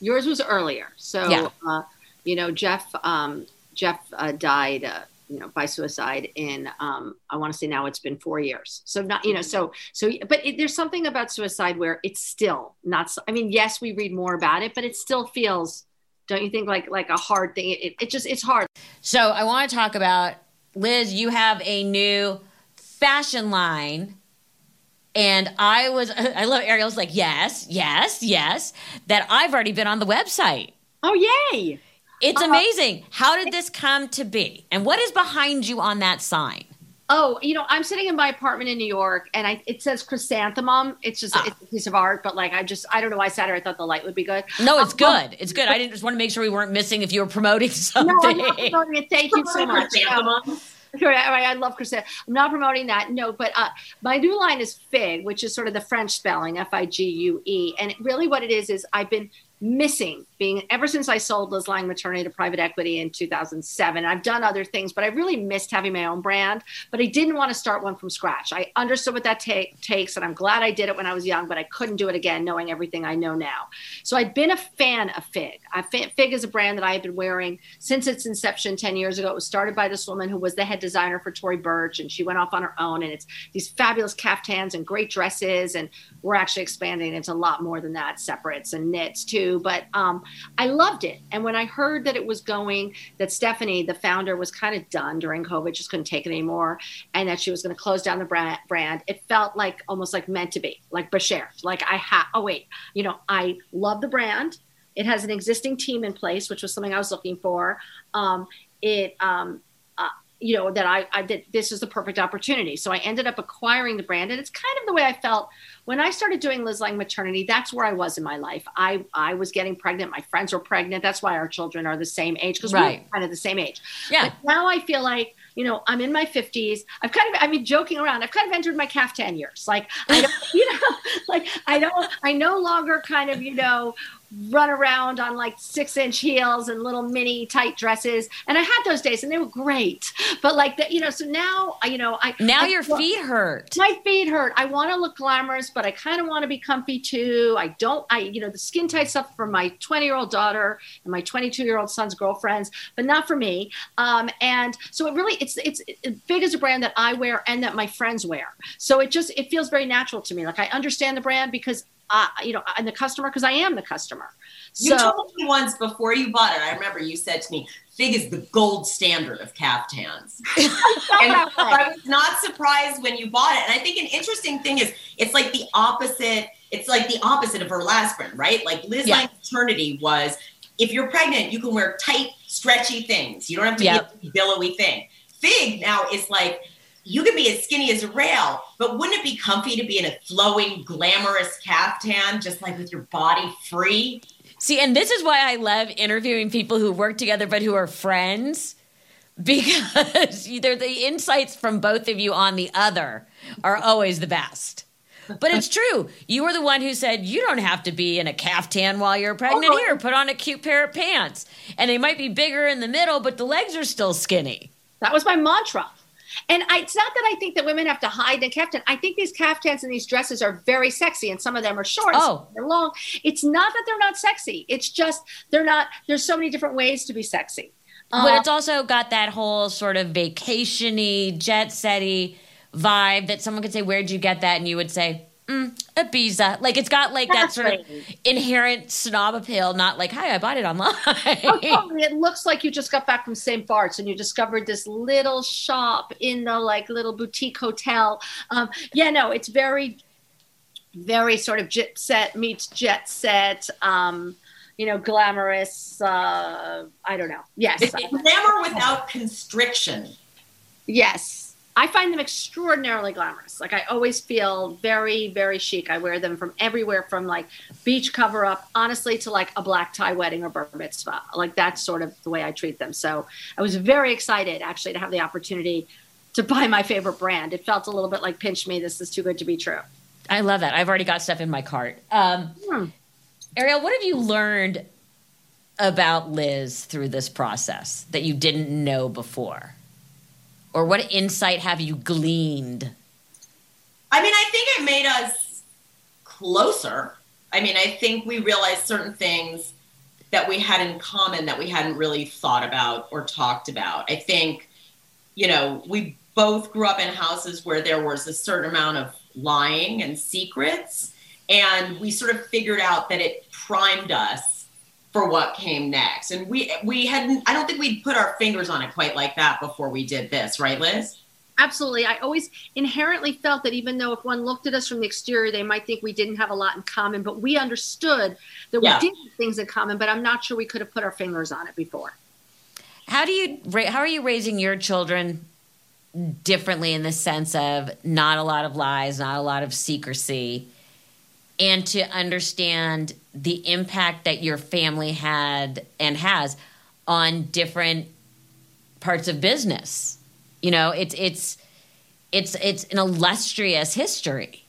Speaker 2: yours was earlier. So,
Speaker 1: Yeah.
Speaker 2: uh, you know, Jeff um, Jeff uh, died, uh, you know, by suicide in um, I want to say now it's been four years. So not, you know, so so, but it, there's something about suicide where it's still not. so- I mean, yes, we read more about it, but it still feels. Don't you think like like a hard thing? It, it just it's hard.
Speaker 1: So, I want to talk about Liz. You have a new fashion line. And I was, I love Ariel's like, yes, yes, yes, that I've already been on the website.
Speaker 2: Oh yay!
Speaker 1: It's
Speaker 2: Uh-huh.
Speaker 1: amazing. How did this come to be? And what is behind you on that sign?
Speaker 2: Oh, you know, I'm sitting in my apartment in New York, and I it says chrysanthemum. It's just
Speaker 1: Ah.
Speaker 2: it's a piece of art, but like I just I don't know why I sat here. I thought the light would be good.
Speaker 1: No, it's
Speaker 2: Um,
Speaker 1: good. It's good. I didn't just want to make sure we weren't missing if you were promoting something.
Speaker 2: No, I'm not promoting it. Thank you so much. No.
Speaker 3: Chrysanthemum.
Speaker 2: Sure, I, I love chrysanthemum. I'm not promoting that. No, but uh, my new line is Figue, which is sort of the French spelling, F I G U E. And really, what it is is I've been missing being ever since I sold Liz Lange Maternity to private equity in 2007. I've done other things, but I really missed having my own brand. But I didn't want to start one from scratch. I understood what that ta- takes, and I'm glad I did it when I was young, but I couldn't do it again, knowing everything I know now. So I'd been a fan of Figue. I, Figue is a brand that I have been wearing since its inception 10 years ago. It was started by this woman who was the head designer for Tory Burch, and she went off on her own. And it's these fabulous caftans and great dresses. And we're actually expanding into a lot more than that, separates and knits too. But um, I loved it. And when I heard that it was going, that Stephanie, the founder, was kind of done during COVID, just couldn't take it anymore, and that she was going to close down the brand, brand, it felt like almost like meant to be, like bashert. Like I had, oh, wait, you know, I love the brand. It has an existing team in place, which was something I was looking for. Um, it, um, uh, you know, that I, I that this is the perfect opportunity. So I ended up acquiring the brand, and it's kind of the way I felt when I started doing Liz Lange maternity. That's where I was in my life. I I was getting pregnant. My friends were pregnant. That's why our children are the same age because
Speaker 1: Right.
Speaker 2: we're kind of the same age.
Speaker 1: Yeah.
Speaker 2: But now I feel like, you know, I'm in my 50s. I've kind of, I mean, joking around, I've kind of entered my caftan years. Like, I don't, you know, like, I don't, I no longer kind of, you know, run around on like six inch heels and little mini tight dresses. And I had those days and they were great. But like, that, you know, so now, you know, I,
Speaker 1: Now
Speaker 2: I-
Speaker 1: your feet hurt.
Speaker 2: my feet hurt. I want to look glamorous, but I kind of want to be comfy too. I don't, I, you know, the skin tight stuff for my 20 year old daughter and my 22 year old son's girlfriends, but not for me. Um, and so it really, it's, it's it, big as a brand that I wear and that my friends wear. So it just, it feels very natural to me. Like I understand the brand because, uh, you know, I'm the customer because I am the customer. So, You
Speaker 3: told me once before you bought it. I remember you said to me, "Figue is the gold standard of caftans." and. I was not surprised when you bought it. And I think an interesting thing is it's like the opposite. It's like the opposite of her last brand, right? Like Liz
Speaker 1: Yeah.
Speaker 3: Maternity was if you're pregnant, you can wear tight, stretchy things. You don't have to
Speaker 1: Yep.
Speaker 3: be a billowy thing. Figue now is like you could be as skinny as a rail, but wouldn't it be comfy to be in a flowing, glamorous caftan, just like with your body free?
Speaker 1: See, and this is why I love interviewing people who work together but who are friends because either the insights from both of you on the other are always the best. But it's true. You were the one who said you don't have to be in a caftan while you're pregnant.
Speaker 2: Oh.
Speaker 1: Here, put on a cute pair of pants. And they might be bigger in the middle, but the legs are still skinny.
Speaker 2: That was my mantra. And I, it's not that I think that women have to hide the caftan. I think these caftans and these dresses are very sexy, and some of them are short,
Speaker 1: Oh.
Speaker 2: of them are long. It's not that they're not sexy. It's just they're not. There's so many different ways to be sexy.
Speaker 1: But
Speaker 2: Uh,
Speaker 1: it's also got that whole sort of vacationy, jet setty vibe that someone could say, "Where'd you get that?" And you would say, mm, "Ibiza." Like it's got like that sort of inherent snob appeal, not like, "Hi, I bought it online."
Speaker 2: oh, totally. It looks like you just got back from St. Bart's and you discovered this little shop in the like little boutique hotel. Um, yeah, no, it's very, very sort of jet set meets jet set. Um, you know, glamorous. Uh, I don't know. Yes,
Speaker 3: It's glamour without constriction.
Speaker 2: yes. I find them extraordinarily glamorous. Like I always feel very, very chic. I wear them from everywhere, from like beach cover up, honestly, to like a black tie wedding or bar mitzvah. Like that's sort of the way I treat them. So I was very excited actually to have the opportunity to buy my favorite brand. It felt a little bit like pinch me. This is too good to be true.
Speaker 1: I love that. I've already got stuff in my cart. Um,
Speaker 2: Hmm.
Speaker 1: Ariel, what have you learned about Liz through this process that you didn't know before? Or what insight have you gleaned?
Speaker 3: I mean, I think it made us closer. I mean, I think we realized certain things that we had in common that we hadn't really thought about or talked about. I think, you know, we both grew up in houses where there was a certain amount of lying and secrets. And we sort of figured out that it primed us for what came next. And we we hadn't I don't think we'd put our fingers on it quite like that before we did this, right, Liz?
Speaker 2: Absolutely. I always inherently felt that even though if one looked at us from the exterior, they might think we didn't have a lot in common, but we understood that
Speaker 3: Yeah.
Speaker 2: we did have things in common, but I'm not sure we could have put our fingers on it before.
Speaker 1: How do you how are you raising your children differently in the sense of not a lot of lies, not a lot of secrecy, and to understand the impact that your family had and has on different parts of business? You know, it's it's it's it's an illustrious history.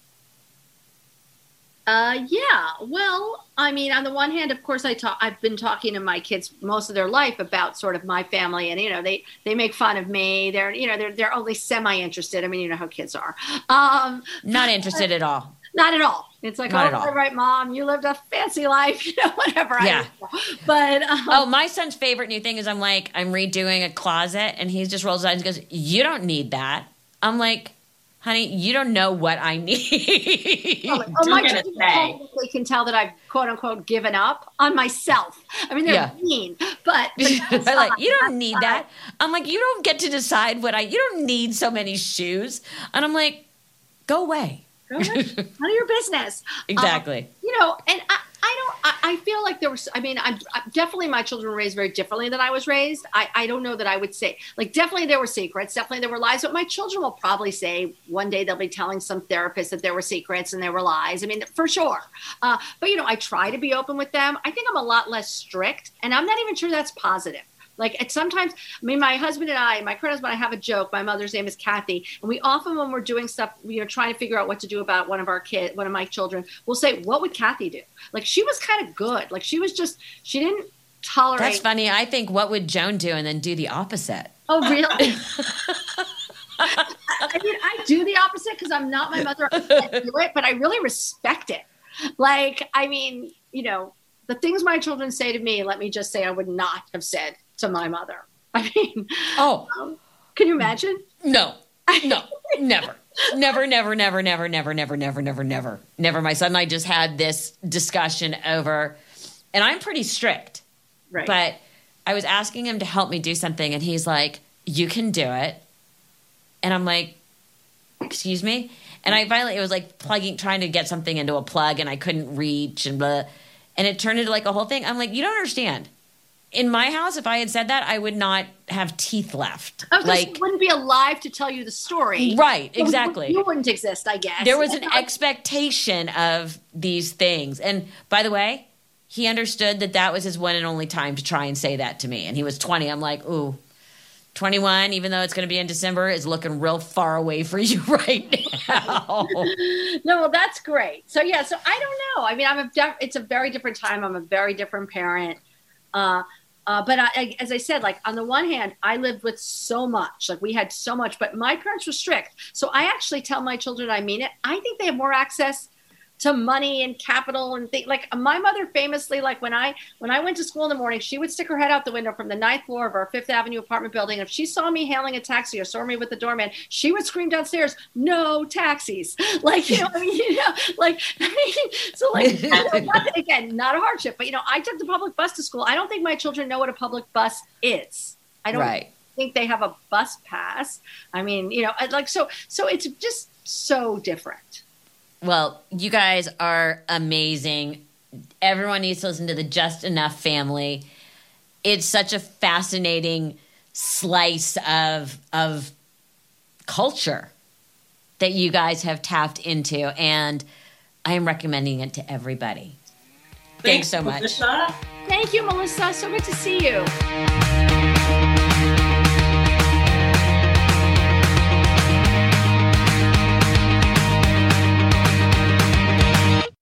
Speaker 2: Uh, yeah. Well, I mean, on the one hand, of course, I talk. I've been talking to my kids most of their life about sort of my family, and you know, they they make fun of me. They're you know they're they're only semi interested. I mean, you know how kids are. Um,
Speaker 1: Not interested at all.
Speaker 2: not at all. It's like,
Speaker 1: Not
Speaker 2: oh,
Speaker 1: all.
Speaker 2: all right, mom, you lived a fancy life, you know, whatever. I
Speaker 1: Yeah.
Speaker 2: But um,
Speaker 1: Oh, my son's favorite new thing is I'm like, I'm redoing a closet and he just rolls his eyes and goes, You don't need that. I'm like, honey, you don't know what I need.
Speaker 2: Oh,
Speaker 3: You're
Speaker 2: my
Speaker 3: gonna
Speaker 2: children
Speaker 3: say.
Speaker 2: totally can tell that I've quote unquote given up on myself. I mean, they're
Speaker 1: Yeah.
Speaker 2: mean, but, but
Speaker 1: I'm like, you don't need that. I'm like, you don't get to decide what I, you don't need so many shoes. And I'm like, go away.
Speaker 2: Go ahead. None of your business.
Speaker 1: Exactly.
Speaker 2: Um, you know, and I, I don't. I, I feel like there was. I mean, I'm, i definitely my children were raised very differently than I was raised. I, I don't know that I would say like definitely there were secrets, definitely there were lies. But my children will probably say one day they'll be telling some therapist that there were secrets and there were lies. I mean, for sure. Uh, but you know, I try to be open with them. I think I'm a lot less strict, and I'm not even sure that's positive. Like sometimes, I mean, my husband and I, my current husband, I have a joke. My mother's name is Kathy, and we often, when we're doing stuff, you know, trying to figure out what to do about one of our kids, one of my children, we'll say, "What would Kathy do?" Like she was kind of good. Like she was just, she didn't tolerate.
Speaker 1: That's funny. I think, what would Joan do? And then do the opposite.
Speaker 2: Oh, really? I mean, I do the opposite because I'm not my mother. I can't do it, but I really respect it. Like, I mean, you know, the things my children say to me, let me just say, I would not have said to my mother. I mean,
Speaker 1: Oh, um,
Speaker 2: can you imagine?
Speaker 1: no, no, never. Never, never, never, never, never, never, never, never, never, never. My son and I just had this discussion over, and I'm pretty strict.
Speaker 2: Right.
Speaker 1: But I was asking him to help me do something, and he's like, "You can do it," and I'm like, "Excuse me." And I finally, it was like plugging, trying to get something into a plug, and I couldn't reach, and blah, and it turned into like a whole thing. I'm like, "You don't understand." In my house, if I had said that, I would not have teeth left.
Speaker 2: I
Speaker 1: like,
Speaker 2: wouldn't be alive to tell you the story.
Speaker 1: right,
Speaker 2: So
Speaker 1: exactly.
Speaker 2: You wouldn't exist, I guess.
Speaker 1: there was an expectation of these things. And by the way, he understood that that was his one and only time to try and say that to me. And he was 20. I'm like, ooh, 21, even though it's going to be in December, is looking real far away for you right now.
Speaker 2: no, well, that's great. So yeah, so I don't know. I mean, I'm a def- it's a very different time. I'm a very different parent. Uh, uh, but I, I, as I said, like on the one hand, I lived with so much, like we had so much, but my parents were strict. So I actually tell my children I mean it. I think they have more access to money and capital and things like my mother famously like when i when i went to school in the morning she would stick her head out the window from the ninth floor of our fifth avenue apartment building. If she saw me hailing a taxi or saw me with the doorman she would scream downstairs no taxis. Like you know i mean? You know like i mean so like not again not a hardship but you know i took the public bus to school. I don't think my children know what a public bus is. I don't
Speaker 1: right.
Speaker 2: think they have a bus pass. I mean you know like so so it's just so different
Speaker 1: Well, you guys are amazing. Everyone needs to listen to the Just Enough family. It's such a fascinating slice of of culture that you guys have tapped into and I am recommending it to everybody. Thanks so much.
Speaker 3: Melissa.
Speaker 2: thank you melissa so good to see you